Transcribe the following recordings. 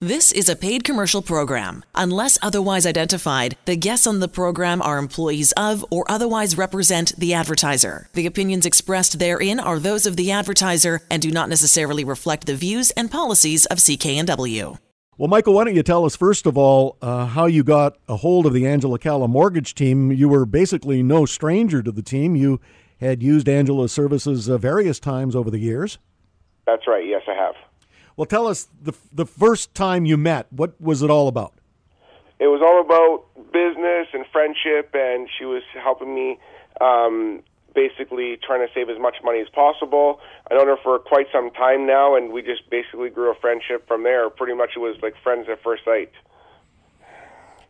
This is a paid commercial program. Unless otherwise identified, the guests on the program are employees of or otherwise represent the advertiser. The opinions expressed therein are those of the advertiser and do not necessarily reflect the views and policies of CKNW. Well, Michael, why don't you tell us first of all uh, how you got a hold of the Angela Calla mortgage team? You were basically no stranger to the team. You had used Angela's services uh, various times over the years. That's right. Yes, I have. Well, tell us the the first time you met. What was it all about? It was all about business and friendship, and she was helping me. Um, basically trying to save as much money as possible. I known her for quite some time now, and we just basically grew a friendship from there. Pretty much, it was like friends at first sight.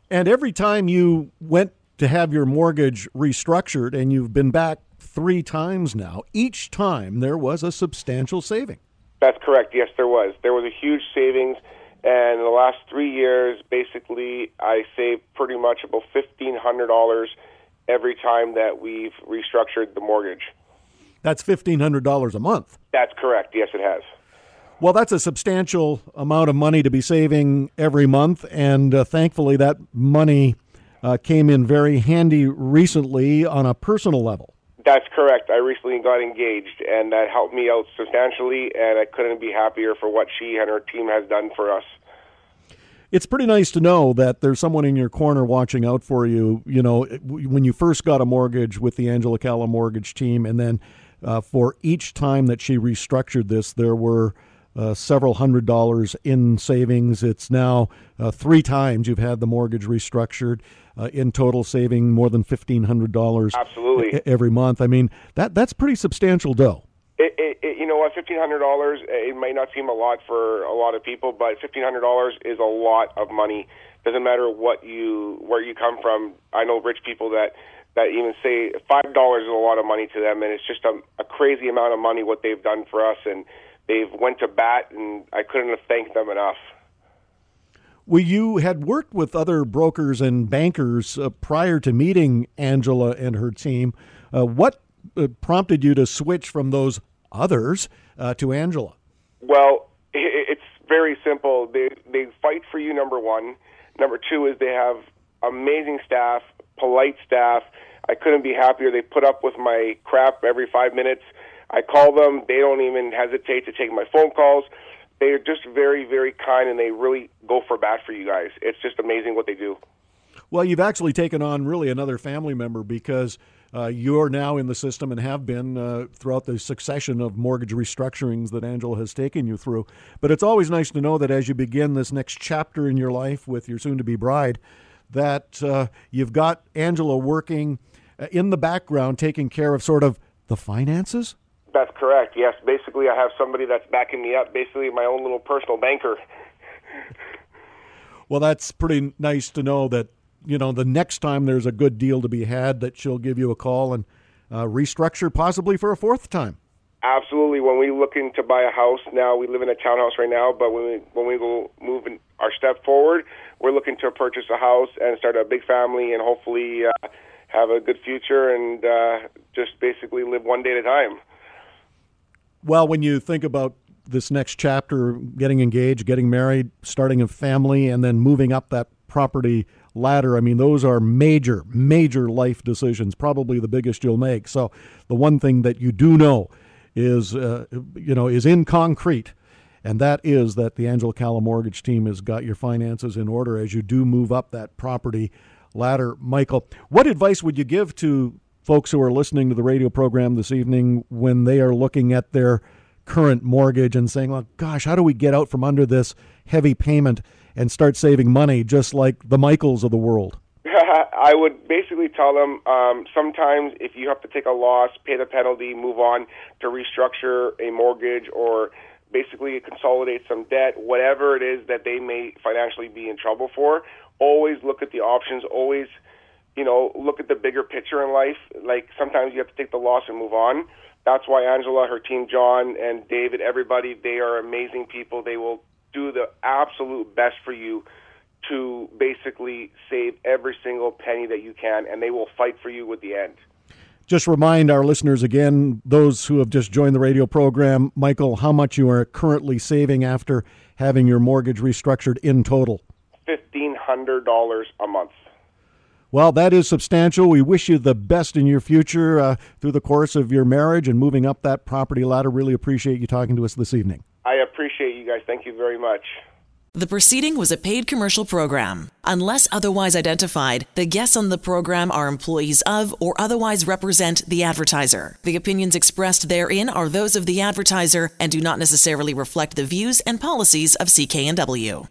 And every time you went to have your mortgage restructured, and you've been back three times now, each time there was a substantial saving. That's correct. Yes, there was. There was a huge savings, and in the last three years, basically, I saved pretty much about fifteen hundred dollars every time that we've restructured the mortgage. That's fifteen hundred dollars a month. That's correct. Yes, it has. Well, that's a substantial amount of money to be saving every month, and uh, thankfully, that money uh, came in very handy recently on a personal level. That's correct. I recently got engaged, and that helped me out substantially, and I couldn't be happier for what she and her team has done for us. It's pretty nice to know that there's someone in your corner watching out for you. You know, when you first got a mortgage with the Angela Calla mortgage team, and then uh, for each time that she restructured this, there were uh, several hundred dollars in savings. It's now uh, three times you've had the mortgage restructured. Uh, in total, saving more than fifteen hundred dollars absolutely every month. I mean that that's pretty substantial dough. It, it, it, you know what, fifteen hundred dollars. It might not seem a lot for a lot of people, but fifteen hundred dollars is a lot of money. Doesn't matter what you where you come from. I know rich people that that even say five dollars is a lot of money to them, and it's just a, a crazy amount of money what they've done for us and they've went to bat, and I couldn't have thanked them enough. Well, you had worked with other brokers and bankers uh, prior to meeting Angela and her team. Uh, what uh, prompted you to switch from those others uh, to Angela? Well, it's very simple. They they fight for you. Number one. Number two is they have amazing staff, polite staff. I couldn't be happier. They put up with my crap every five minutes. I call them. They don't even hesitate to take my phone calls. They are just very, very kind, and they really go for bat for you guys. It's just amazing what they do. Well, you've actually taken on really another family member because uh, you're now in the system and have been uh, throughout the succession of mortgage restructurings that Angela has taken you through. But it's always nice to know that as you begin this next chapter in your life with your soon to be bride, that uh, you've got Angela working uh, in the background, taking care of sort of the finances. That's correct. Yes, basically, I have somebody that's backing me up. Basically, my own little personal banker. well, that's pretty nice to know that you know the next time there's a good deal to be had, that she'll give you a call and uh, restructure possibly for a fourth time. Absolutely. When we looking to buy a house now, we live in a townhouse right now, but when we when we go moving our step forward, we're looking to purchase a house and start a big family and hopefully uh, have a good future and uh, just basically live one day at a time. Well, when you think about this next chapter, getting engaged, getting married, starting a family, and then moving up that property ladder, I mean, those are major, major life decisions, probably the biggest you'll make. So, the one thing that you do know is, uh, you know, is in concrete, and that is that the Angela Calla mortgage team has got your finances in order as you do move up that property ladder. Michael, what advice would you give to folks who are listening to the radio program this evening when they are looking at their current mortgage and saying, well, gosh, how do we get out from under this heavy payment and start saving money just like the Michaels of the world? I would basically tell them um, sometimes if you have to take a loss, pay the penalty, move on to restructure a mortgage or basically consolidate some debt, whatever it is that they may financially be in trouble for, always look at the options, always – you know, look at the bigger picture in life. Like sometimes you have to take the loss and move on. That's why Angela, her team, John and David, everybody, they are amazing people. They will do the absolute best for you to basically save every single penny that you can, and they will fight for you with the end. Just remind our listeners again, those who have just joined the radio program, Michael, how much you are currently saving after having your mortgage restructured in total? $1,500 a month. Well, that is substantial. We wish you the best in your future uh, through the course of your marriage and moving up that property ladder. Really appreciate you talking to us this evening. I appreciate you guys. Thank you very much. The proceeding was a paid commercial program. Unless otherwise identified, the guests on the program are employees of or otherwise represent the advertiser. The opinions expressed therein are those of the advertiser and do not necessarily reflect the views and policies of CKNW.